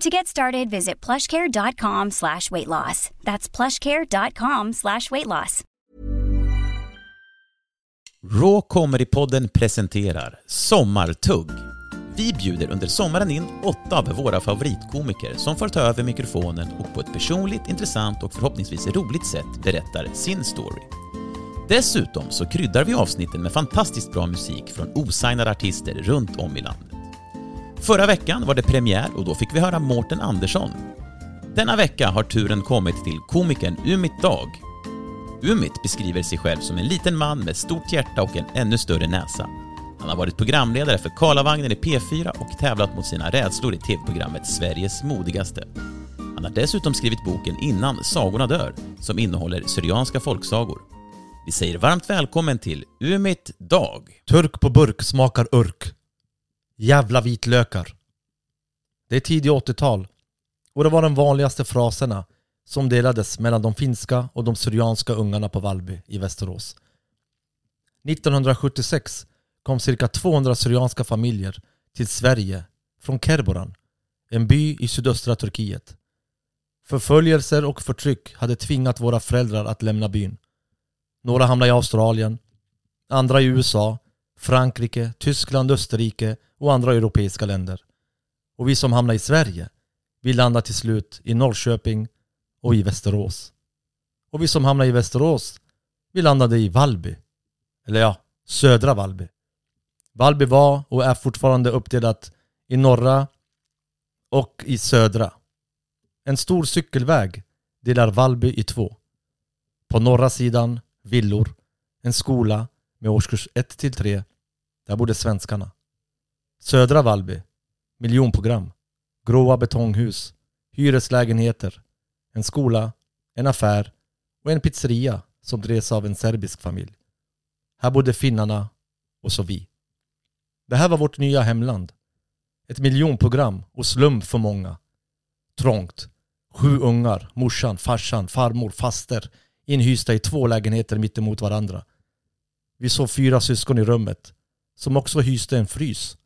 To get started, visit plushcare.com slash weight loss. That's plushcare.com slash weight loss. Raw Comedy-podden presenterar Sommartugg. Vi bjuder under sommaren in åtta av våra favoritkomiker som får ta över mikrofonen och på ett personligt, intressant och förhoppningsvis roligt sätt berättar sin story. Dessutom så kryddar vi avsnitten med fantastiskt bra musik från osignade artister runt om i landet. Förra veckan var det premiär och då fick vi höra Mårten Andersson. Denna vecka har turen kommit till komikern Umit Dag. Umit beskriver sig själv som en liten man med stort hjärta och en ännu större näsa. Han har varit programledare för Karlavagnen i P4 och tävlat mot sina rädslor i tv-programmet Sveriges modigaste. Han har dessutom skrivit boken Innan sagorna dör, som innehåller syrianska folksagor. Vi säger varmt välkommen till Umit Dag. Turk på burk smakar urk. Jävla vitlökar. Det är tidigt 80-tal och det var de vanligaste fraserna som delades mellan de finska och de syrianska ungarna på Vallby i Västerås. 1976 kom cirka 200 syrianska familjer till Sverige från Kerboran, en by i sydöstra Turkiet. Förföljelser och förtryck hade tvingat våra föräldrar att lämna byn. Några hamnade i Australien, andra i USA, Frankrike, Tyskland, Österrike och andra europeiska länder. Och vi som hamnade i Sverige, vi landade till slut i Norrköping och i Västerås. Och vi som hamnade i Västerås, vi landade i Vallby. Eller ja, södra Vallby. Vallby var och är fortfarande uppdelat i norra och i södra. En stor cykelväg delar Vallby i två. På norra sidan villor, en skola med årskurs 1 till 3. Där bodde svenskarna. Södra Vallby, miljonprogram, gråa betonghus, hyreslägenheter, en skola, en affär och en pizzeria som drevs av en serbisk familj. Här bodde finnarna och så vi. Det här var vårt nya hemland. Ett miljonprogram och slum för många. Trångt. Sju ungar, morsan, farsan, farmor, faster inhysta i två lägenheter mittemot varandra. Vi såg fyra syskon i rummet som också hyste en frys.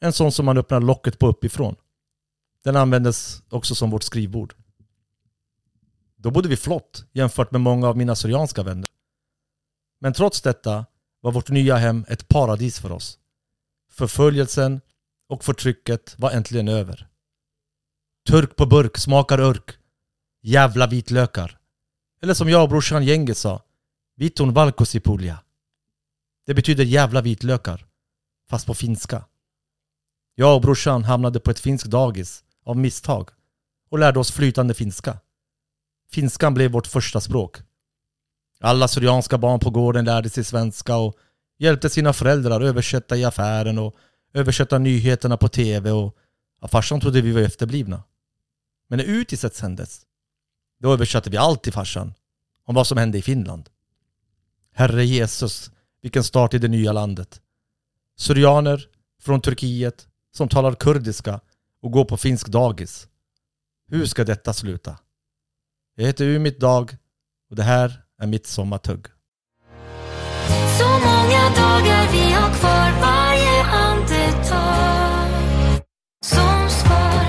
En sån som man öppnar locket på uppifrån. Den användes också som vårt skrivbord. Då bodde vi flott jämfört med många av mina syrianska vänner. Men trots detta var vårt nya hem ett paradis för oss. Förföljelsen och förtrycket var äntligen över. Turk på burk smakar urk. Jävla vitlökar. Eller som jag och brorsan Gengis sa. Vitun valkosipulja. Det betyder jävla vitlökar. Fast på finska. Jag och brorsan hamnade på ett finskt dagis av misstag och lärde oss flytande finska. Finskan blev vårt första språk. Alla syrianska barn på gården lärde sig svenska och hjälpte sina föräldrar översätta i affären och översätta nyheterna på TV och ja, farsan trodde vi var efterblivna. Men när utiset sändes, då översatte vi allt till farsan om vad som hände i Finland. Herre Jesus, vilken start i det nya landet. Syrianer från Turkiet som talar kurdiska och går på finsk dagis. Hur ska detta sluta? Jag heter Umit Dag och det här är mitt sommartugg. Så många dagar vi har kvar varje andetag som svar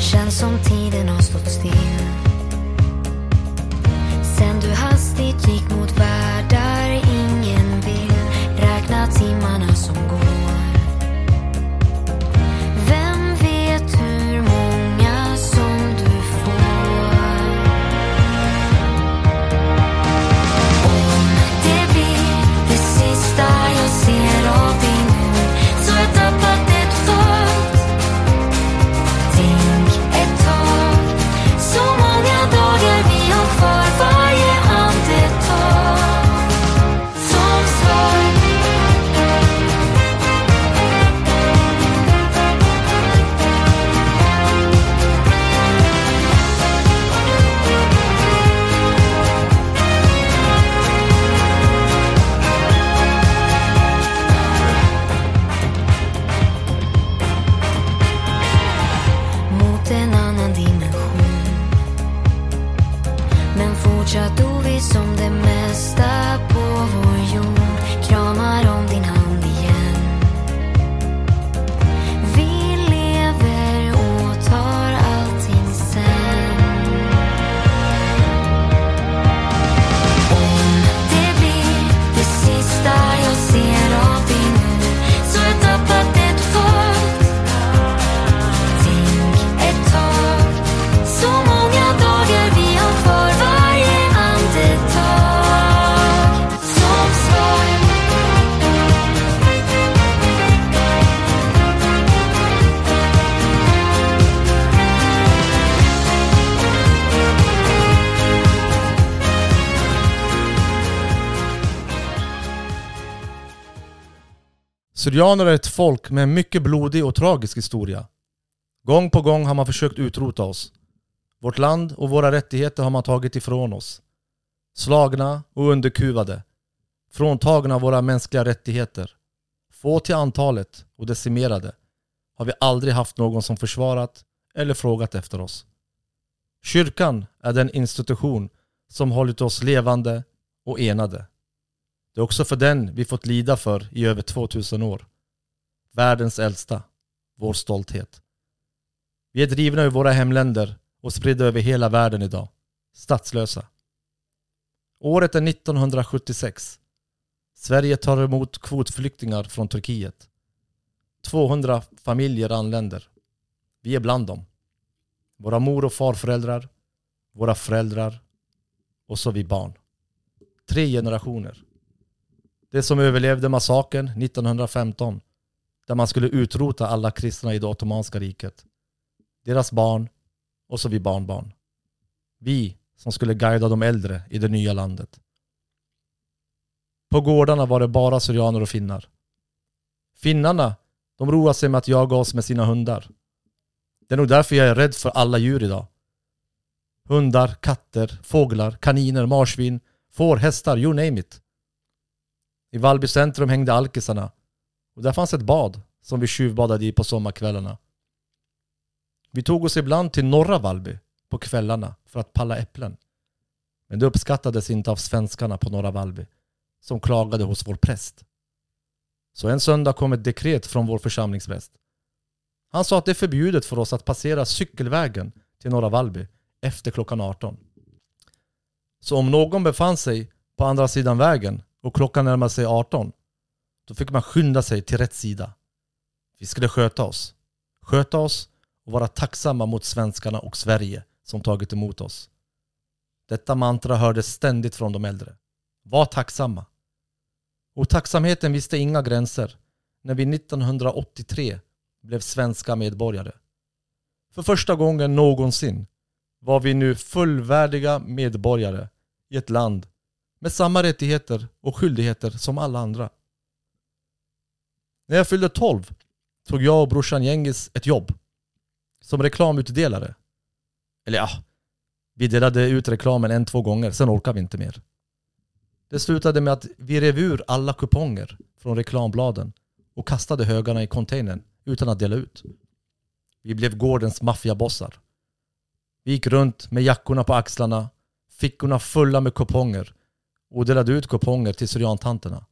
Känns som tiden har stått still hastigt gick mot världar ingen vill Räkna timmarna som går. Syrianer är ett folk med en mycket blodig och tragisk historia. Gång på gång har man försökt utrota oss. Vårt land och våra rättigheter har man tagit ifrån oss. Slagna och underkuvade. Fråntagna våra mänskliga rättigheter. Få till antalet och decimerade har vi aldrig haft någon som försvarat eller frågat efter oss. Kyrkan är den institution som hållit oss levande och enade. Det är också för den vi fått lida för i över 2000 år. Världens äldsta, vår stolthet. Vi är drivna ur våra hemländer och spridda över hela världen idag. Statslösa. Året är 1976. Sverige tar emot kvotflyktingar från Turkiet. 200 familjer anländer. Vi är bland dem. Våra mor och farföräldrar, våra föräldrar och så vi barn. Tre generationer. Det som överlevde massakern 1915 där man skulle utrota alla kristna i det ottomanska riket. Deras barn och så vi barnbarn. Vi som skulle guida de äldre i det nya landet. På gårdarna var det bara syrianer och finnar. Finnarna, de roar sig med att jaga oss med sina hundar. Det är nog därför jag är rädd för alla djur idag. Hundar, katter, fåglar, kaniner, marsvin, får, hästar, you name it. I Vallby centrum hängde alkisarna och där fanns ett bad som vi tjuvbadade i på sommarkvällarna. Vi tog oss ibland till norra Vallby på kvällarna för att palla äpplen. Men det uppskattades inte av svenskarna på norra Vallby som klagade hos vår präst. Så en söndag kom ett dekret från vår församlingspräst. Han sa att det är förbjudet för oss att passera cykelvägen till norra Vallby efter klockan 18. Så om någon befann sig på andra sidan vägen och klockan närmade sig 18 då fick man skynda sig till rätt sida. Vi skulle sköta oss. Sköta oss och vara tacksamma mot svenskarna och Sverige som tagit emot oss. Detta mantra hördes ständigt från de äldre. Var tacksamma. Och tacksamheten visste inga gränser när vi 1983 blev svenska medborgare. För första gången någonsin var vi nu fullvärdiga medborgare i ett land med samma rättigheter och skyldigheter som alla andra. När jag fyllde 12 tog jag och brorsan Gengis ett jobb som reklamutdelare. Eller ja, vi delade ut reklamen en, två gånger, sen orkade vi inte mer. Det slutade med att vi rev ur alla kuponger från reklambladen och kastade högarna i containern utan att dela ut. Vi blev gårdens maffiabossar. Vi gick runt med jackorna på axlarna, fickorna fulla med kuponger och delade ut kuponger till syriantanterna.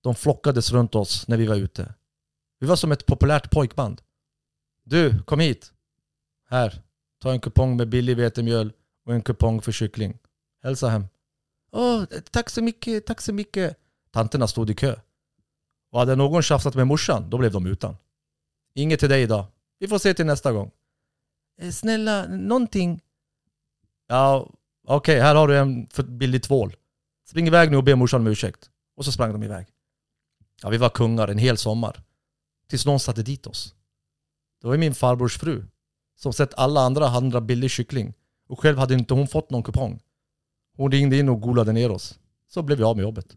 De flockades runt oss när vi var ute. Vi var som ett populärt pojkband. Du, kom hit! Här, ta en kupong med billig vetemjöl och en kupong för kyckling. Hälsa hem. Åh, tack så mycket, tack så mycket. Tanterna stod i kö. Och hade någon tjafsat med morsan, då blev de utan. Inget till dig idag. Vi får se till nästa gång. Eh, snälla, någonting. Ja, okej, här har du en för billig tvål. Spring iväg nu och be morsan om ursäkt. Och så sprang de iväg. Ja, vi var kungar en hel sommar. Tills någon satte dit oss. Det var ju min farbrors fru. Som sett alla andra handla billig kyckling. Och själv hade inte hon fått någon kupong. Hon ringde in och golade ner oss. Så blev vi av med jobbet.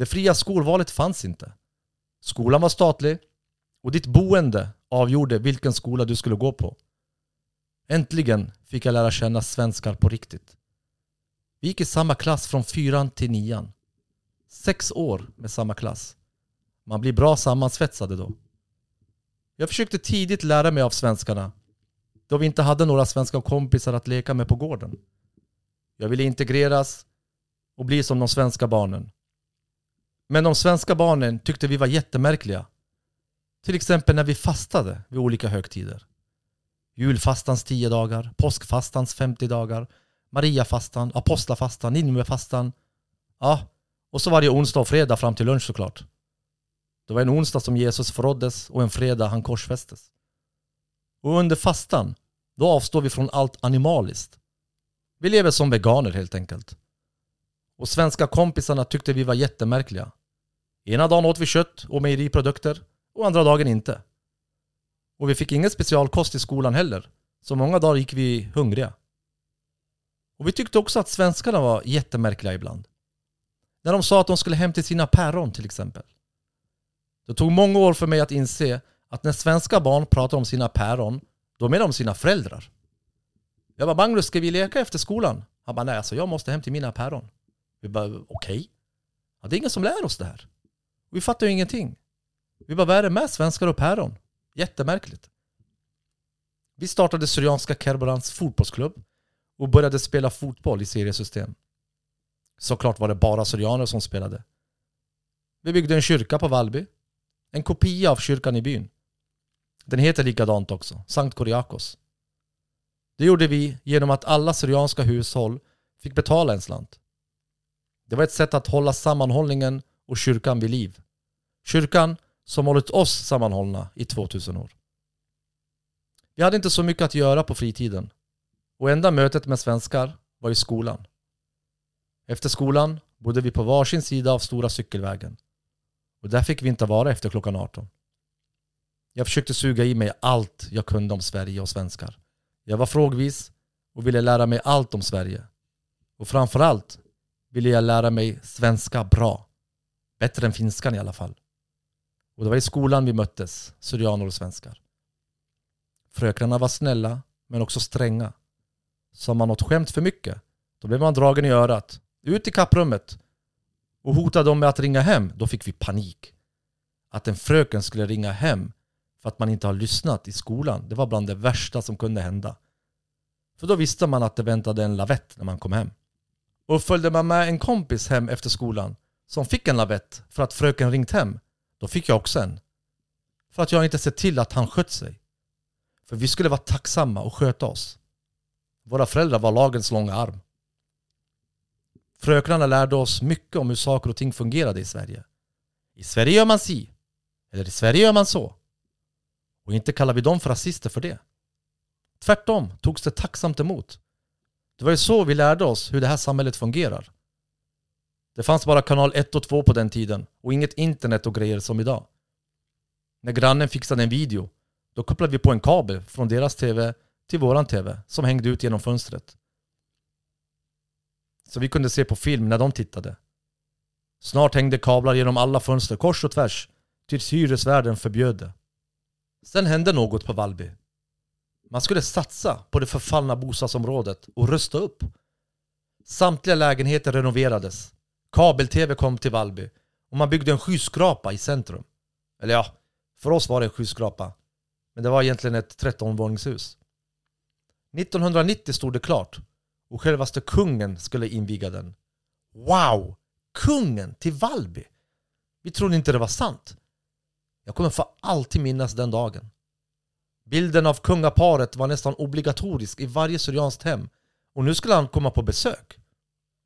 Det fria skolvalet fanns inte. Skolan var statlig och ditt boende avgjorde vilken skola du skulle gå på. Äntligen fick jag lära känna svenskar på riktigt. Vi gick i samma klass från fyran till nian. Sex år med samma klass. Man blir bra sammansvetsade då. Jag försökte tidigt lära mig av svenskarna då vi inte hade några svenska kompisar att leka med på gården. Jag ville integreras och bli som de svenska barnen. Men de svenska barnen tyckte vi var jättemärkliga. Till exempel när vi fastade vid olika högtider. Julfastans 10 dagar, påskfastans 50 dagar, Mariafastan, apostlafastan, Ninevefastan. Ja, och så varje onsdag och fredag fram till lunch såklart. Det var en onsdag som Jesus förråddes och en fredag han korsfästes. Och under fastan, då avstår vi från allt animaliskt. Vi lever som veganer helt enkelt. Och svenska kompisarna tyckte vi var jättemärkliga. Ena dagen åt vi kött och mejeriprodukter och andra dagen inte. Och vi fick ingen specialkost i skolan heller. Så många dagar gick vi hungriga. Och vi tyckte också att svenskarna var jättemärkliga ibland. När de sa att de skulle hem till sina päron till exempel. Det tog många år för mig att inse att när svenska barn pratar om sina päron, då menar de sina föräldrar. Jag bara Magnus, ska vi leka efter skolan? Han bara nej, alltså jag måste hem till mina päron. Vi bara okej. Okay. Ja, det är ingen som lär oss det här. Vi fattar ju ingenting. Vi bara vad är det med svenskar och päron? Jättemärkligt. Vi startade Syrianska Kerborans fotbollsklubb och började spela fotboll i seriesystem. Såklart var det bara syrianer som spelade. Vi byggde en kyrka på Vallby. En kopia av kyrkan i byn. Den heter likadant också, Sankt Koriakos. Det gjorde vi genom att alla syrianska hushåll fick betala en slant. Det var ett sätt att hålla sammanhållningen och kyrkan vid liv. Kyrkan som hållit oss sammanhållna i 2000 år. Vi hade inte så mycket att göra på fritiden och enda mötet med svenskar var i skolan. Efter skolan bodde vi på varsin sida av stora cykelvägen och där fick vi inte vara efter klockan 18. Jag försökte suga i mig allt jag kunde om Sverige och svenskar. Jag var frågvis och ville lära mig allt om Sverige. Och framförallt ville jag lära mig svenska bra. Bättre än finskan i alla fall. Och det var i skolan vi möttes, syrianer och svenskar. Fröknarna var snälla, men också stränga. Sa man något skämt för mycket, då blev man dragen i örat. Ut i kapprummet! Och hotade dem med att ringa hem, då fick vi panik. Att en fröken skulle ringa hem för att man inte har lyssnat i skolan, det var bland det värsta som kunde hända. För då visste man att det väntade en lavett när man kom hem. Och följde man med en kompis hem efter skolan som fick en lavett för att fröken ringt hem, då fick jag också en. För att jag inte sett till att han skött sig. För vi skulle vara tacksamma och sköta oss. Våra föräldrar var lagens långa arm. Fröknarna lärde oss mycket om hur saker och ting fungerade i Sverige. I Sverige gör man si. Eller i Sverige gör man så. Och inte kallar vi dem för rasister för det. Tvärtom togs det tacksamt emot. Det var ju så vi lärde oss hur det här samhället fungerar. Det fanns bara kanal 1 och 2 på den tiden och inget internet och grejer som idag. När grannen fixade en video, då kopplade vi på en kabel från deras TV till våran TV som hängde ut genom fönstret. Så vi kunde se på film när de tittade. Snart hängde kablar genom alla fönster kors och tvärs tills hyresvärden förbjöd det. Sen hände något på Vallby. Man skulle satsa på det förfallna bostadsområdet och rusta upp. Samtliga lägenheter renoverades. Kabel-tv kom till Vallby och man byggde en skyskrapa i centrum. Eller ja, för oss var det en skyskrapa. Men det var egentligen ett 13-våningshus. 1990 stod det klart och självaste kungen skulle inviga den. Wow! Kungen till Vallby! Vi trodde inte det var sant. Jag kommer för alltid minnas den dagen. Bilden av kungaparet var nästan obligatorisk i varje syrianskt hem och nu skulle han komma på besök.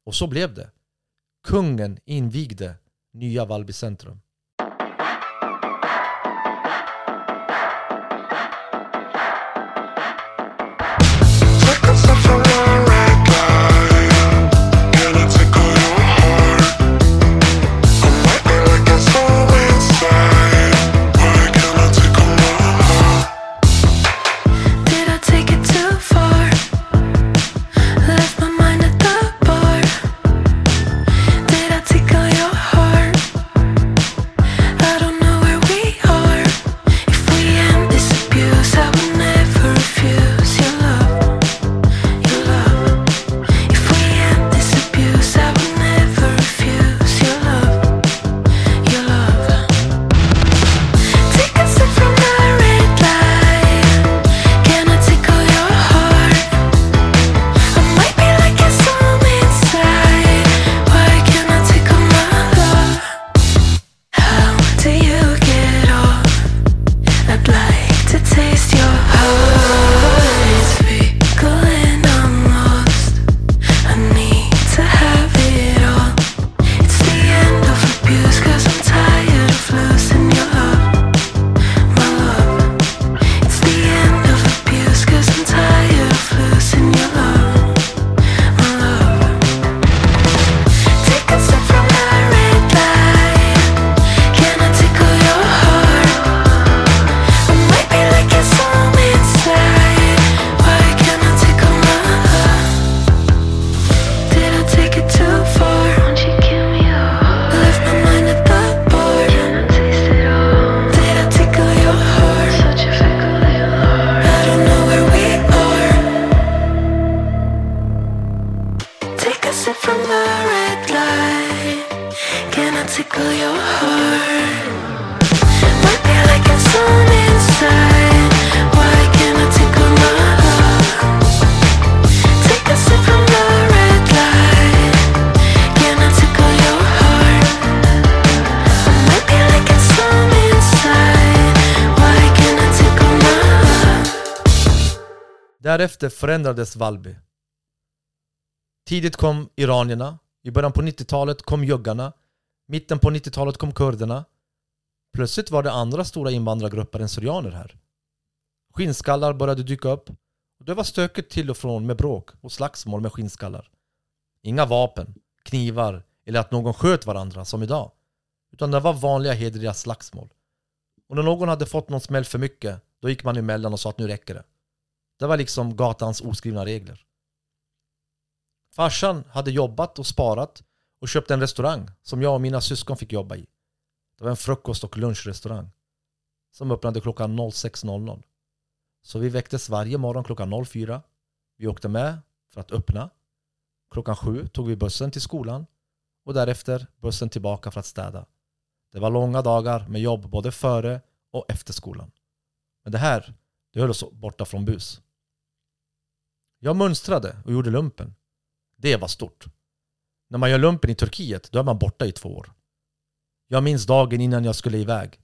Och så blev det. Kungen invigde nya Vallby centrum. Därefter förändrades Valby. Tidigt kom iranierna, i början på 90-talet kom juggarna, mitten på 90-talet kom kurderna. Plötsligt var det andra stora invandrargrupper än syrianer här. Skinnskallar började dyka upp och det var stökigt till och från med bråk och slagsmål med skinnskallar. Inga vapen, knivar eller att någon sköt varandra som idag. Utan det var vanliga hedriga slagsmål. Och när någon hade fått någon smäll för mycket, då gick man emellan och sa att nu räcker det. Det var liksom gatans oskrivna regler. Farsan hade jobbat och sparat och köpt en restaurang som jag och mina syskon fick jobba i. Det var en frukost och lunchrestaurang som öppnade klockan 06.00. Så vi väcktes varje morgon klockan 04. Vi åkte med för att öppna. Klockan 7 tog vi bussen till skolan och därefter bussen tillbaka för att städa. Det var långa dagar med jobb både före och efter skolan. Men det här, det höll oss borta från bus. Jag mönstrade och gjorde lumpen. Det var stort. När man gör lumpen i Turkiet, då är man borta i två år. Jag minns dagen innan jag skulle iväg.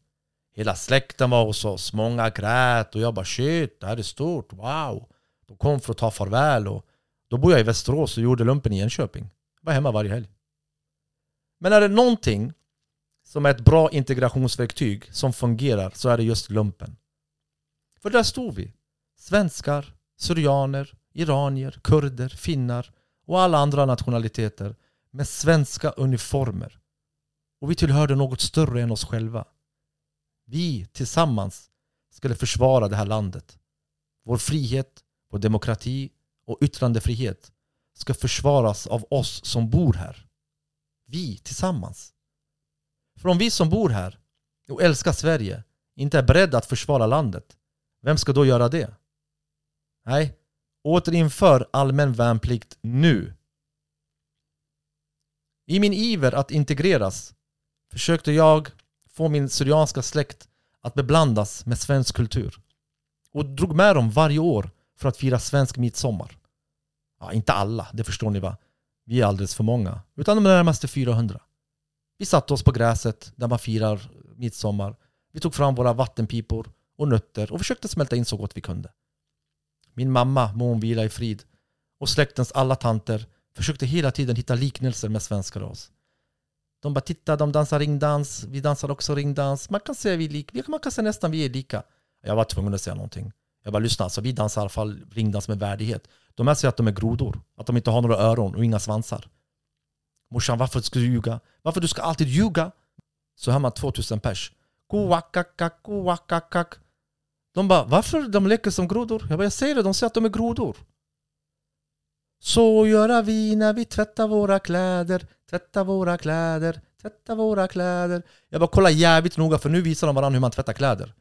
Hela släkten var hos oss, många grät och jag bara shit, det här är stort, wow. De kom för att ta farväl och då bor jag i Västerås och gjorde lumpen i Enköping. Jag var hemma varje helg. Men är det någonting som är ett bra integrationsverktyg som fungerar så är det just lumpen. För där stod vi. Svenskar, syrianer, iranier, kurder, finnar och alla andra nationaliteter med svenska uniformer. Och vi tillhörde något större än oss själva. Vi tillsammans skulle försvara det här landet. Vår frihet, vår demokrati och yttrandefrihet ska försvaras av oss som bor här. Vi tillsammans. För om vi som bor här och älskar Sverige inte är beredda att försvara landet, vem ska då göra det? Nej, återinför allmän värnplikt nu. I min iver att integreras försökte jag få min syrianska släkt att beblandas med svensk kultur och drog med dem varje år för att fira svensk midsommar. Ja, inte alla, det förstår ni va? Vi är alldeles för många. Utan de närmaste 400. Vi satte oss på gräset där man firar midsommar. Vi tog fram våra vattenpipor och nötter och försökte smälta in så gott vi kunde. Min mamma, må hon vila i frid, och släktens alla tanter försökte hela tiden hitta liknelser med svenskar och oss. De bara titta, de dansar ringdans, vi dansar också ringdans. Man kan säga vi är lika, man kan säga nästan vi är lika. Jag var tvungen att säga någonting. Jag bara lyssna, alltså vi dansar i alla fall ringdans med värdighet. De här säger att de är grodor, att de inte har några öron och inga svansar. Morsan, varför ska du ljuga? Varför du ska alltid ljuga? Så hör man 2000 pers. Kuakakak, kuakakak. De bara, varför de leker som grodor? Jag bara, jag säger det, de säger att de är grodor. Så gör vi när vi tvättar våra kläder, tvättar våra kläder, tvättar våra kläder. Jag bara, kolla jävligt noga för nu visar de varandra hur man tvättar kläder.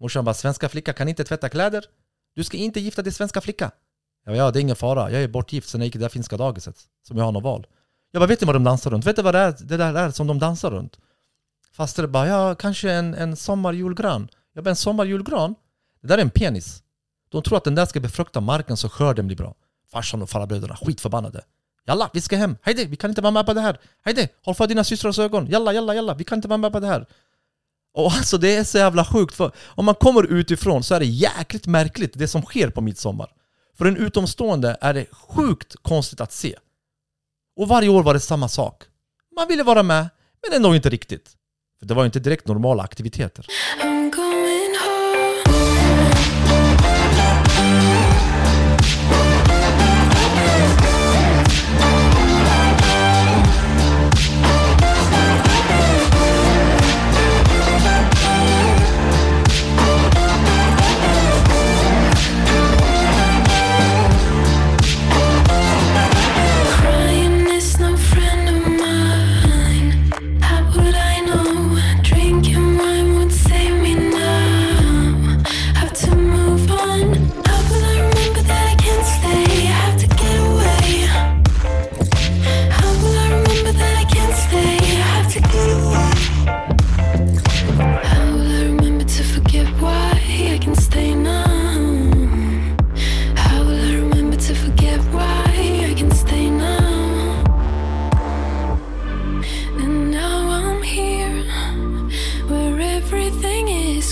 Morsan bara, svenska flicka kan inte tvätta kläder. Du ska inte gifta dig svenska flicka. Jag bara, ja det är ingen fara, jag är bortgift sen jag gick i det där finska dagiset. Som jag har något val. Jag bara, vet ni vad de dansar runt? Vet du vad det, är, det där är som de dansar runt? Faster bara, ja kanske en, en sommarjulgran. Jag bara, en sommarjulgran? Det där är en penis. De tror att den där ska befrukta marken så skörden blir bra. Farsan och farbröderna skitförbannade. Jalla, vi ska hem. Hejde, vi kan inte vara med på det här. Hejde, håll för dina systrars ögon. Jalla, jalla, jalla, vi kan inte vara med på det här. Och alltså det är så jävla sjukt för om man kommer utifrån så är det jäkligt märkligt det som sker på midsommar. För en utomstående är det sjukt konstigt att se. Och varje år var det samma sak. Man ville vara med, men ändå inte riktigt. För det var ju inte direkt normala aktiviteter. Mm.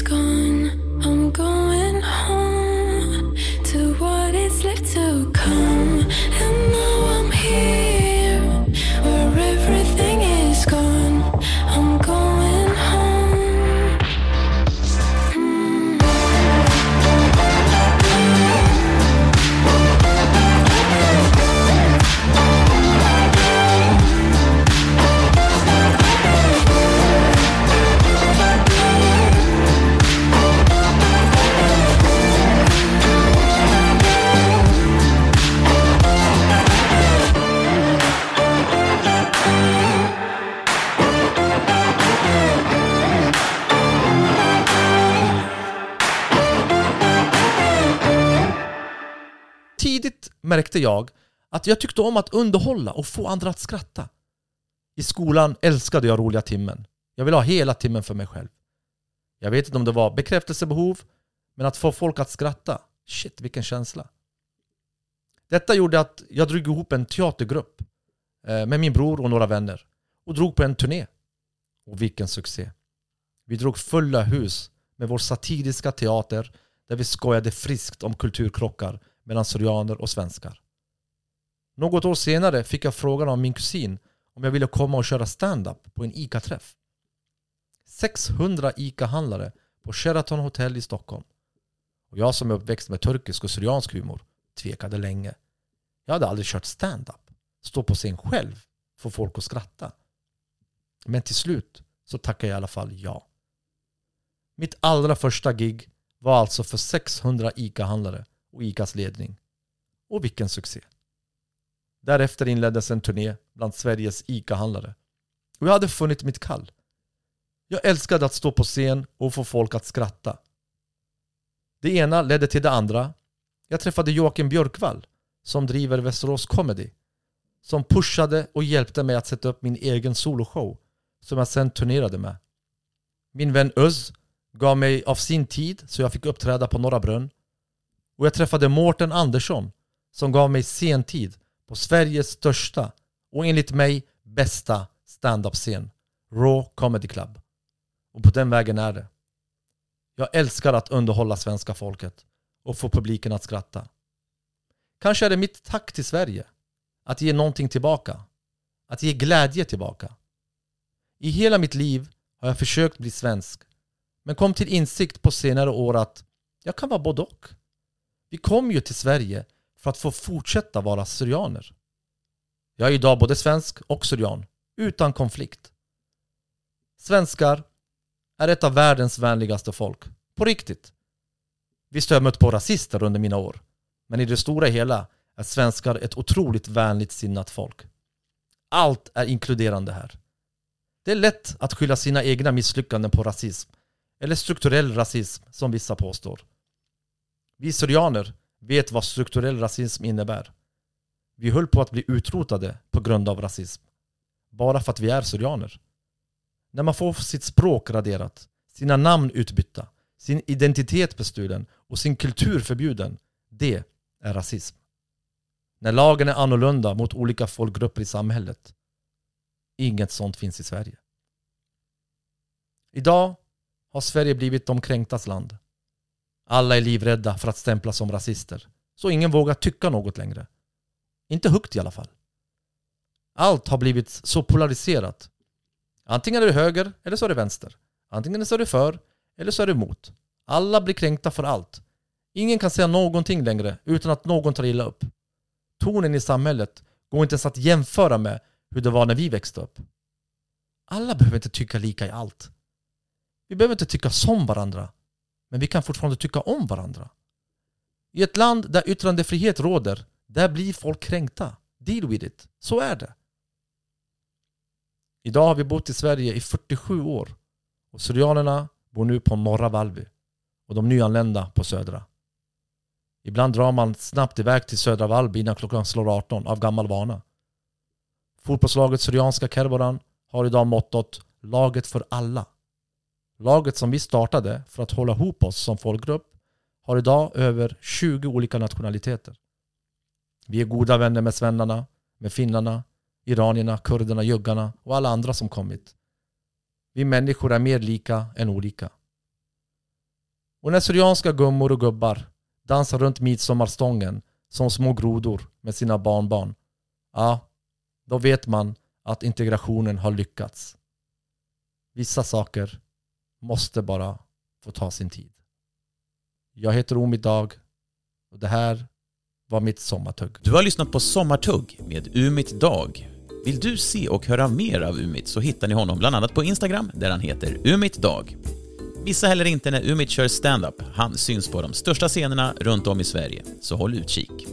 Gone. Märkte jag att jag tyckte om att underhålla och få andra att skratta. I skolan älskade jag roliga timmen. Jag ville ha hela timmen för mig själv. Jag vet inte om det var bekräftelsebehov, men att få folk att skratta, shit vilken känsla. Detta gjorde att jag drog ihop en teatergrupp eh, med min bror och några vänner och drog på en turné. Och vilken succé! Vi drog fulla hus med vår satiriska teater där vi skojade friskt om kulturkrockar mellan syrianer och svenskar. Något år senare fick jag frågan av min kusin om jag ville komma och köra stand-up på en ICA-träff. 600 ICA-handlare på Sheraton Hotel i Stockholm. Och jag som är uppväxt med turkisk och syriansk humor tvekade länge. Jag hade aldrig kört stand-up. Stå på scen själv, få folk att skratta. Men till slut så tackade jag i alla fall ja. Mitt allra första gig var alltså för 600 ICA-handlare och ICAs ledning. Och vilken succé! Därefter inleddes en turné bland Sveriges ICA-handlare. Och jag hade funnit mitt kall. Jag älskade att stå på scen och få folk att skratta. Det ena ledde till det andra. Jag träffade Joakim Björkvall som driver Västerås Comedy. Som pushade och hjälpte mig att sätta upp min egen soloshow som jag sen turnerade med. Min vän Özz gav mig av sin tid så jag fick uppträda på Norra Brunn. Och jag träffade Mårten Andersson som gav mig sentid på Sveriges största och enligt mig bästa standup-scen Raw Comedy Club. Och på den vägen är det. Jag älskar att underhålla svenska folket och få publiken att skratta. Kanske är det mitt tack till Sverige. Att ge någonting tillbaka. Att ge glädje tillbaka. I hela mitt liv har jag försökt bli svensk. Men kom till insikt på senare år att jag kan vara både och. Vi kom ju till Sverige för att få fortsätta vara syrianer. Jag är idag både svensk och syrian, utan konflikt. Svenskar är ett av världens vänligaste folk. På riktigt. Visst har jag mött på rasister under mina år. Men i det stora hela är svenskar ett otroligt vänligt sinnat folk. Allt är inkluderande här. Det är lätt att skylla sina egna misslyckanden på rasism. Eller strukturell rasism, som vissa påstår. Vi syrianer vet vad strukturell rasism innebär. Vi höll på att bli utrotade på grund av rasism. Bara för att vi är syrianer. När man får sitt språk raderat, sina namn utbytta, sin identitet bestulen och sin kultur förbjuden. Det är rasism. När lagen är annorlunda mot olika folkgrupper i samhället. Inget sånt finns i Sverige. Idag har Sverige blivit de kränktas land. Alla är livrädda för att stämplas som rasister. Så ingen vågar tycka något längre. Inte högt i alla fall. Allt har blivit så polariserat. Antingen är du höger eller så är du vänster. Antingen så är du för eller så är du emot. Alla blir kränkta för allt. Ingen kan säga någonting längre utan att någon tar illa upp. Tonen i samhället går inte ens att jämföra med hur det var när vi växte upp. Alla behöver inte tycka lika i allt. Vi behöver inte tycka som varandra. Men vi kan fortfarande tycka om varandra. I ett land där yttrandefrihet råder, där blir folk kränkta. Deal with it. Så är det. Idag har vi bott i Sverige i 47 år. Och Syrianerna bor nu på norra Valby. Och de nyanlända på södra. Ibland drar man snabbt iväg till södra Valby innan klockan slår 18 av gammal vana. Fotbollslaget Syrianska Kerboran har idag mottot Laget för alla. Laget som vi startade för att hålla ihop oss som folkgrupp har idag över 20 olika nationaliteter. Vi är goda vänner med svennarna, med finnarna, iranierna, kurderna, juggarna och alla andra som kommit. Vi människor är mer lika än olika. Och när syrianska gummor och gubbar dansar runt midsommarstången som små grodor med sina barnbarn, ja, då vet man att integrationen har lyckats. Vissa saker måste bara få ta sin tid. Jag heter Omid Dag och det här var mitt sommartugg. Du har lyssnat på Sommartugg med Umit Dag. Vill du se och höra mer av Umit så hittar ni honom bland annat på Instagram där han heter Umit Dag. Missa heller inte när Umit kör stand-up. Han syns på de största scenerna runt om i Sverige, så håll utkik.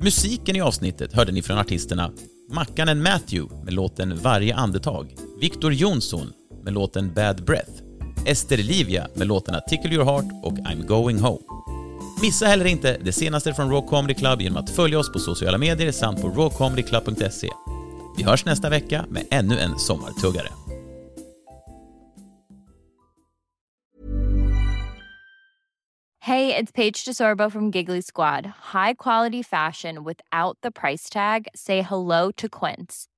Musiken i avsnittet hörde ni från artisterna Mackanen Matthew med låten Varje andetag, Victor Jonsson med låten Bad Breath, Ester Livia med låtarna Tickle Your Heart och I'm Going Home. Missa heller inte det senaste från Raw Comedy Club genom att följa oss på sociala medier samt på rawcomedyclub.se. Vi hörs nästa vecka med ännu en sommartuggare. Hej, det är Paige DeSorbo från Giggly Squad. High quality fashion without the price tag. Say hello to Quince.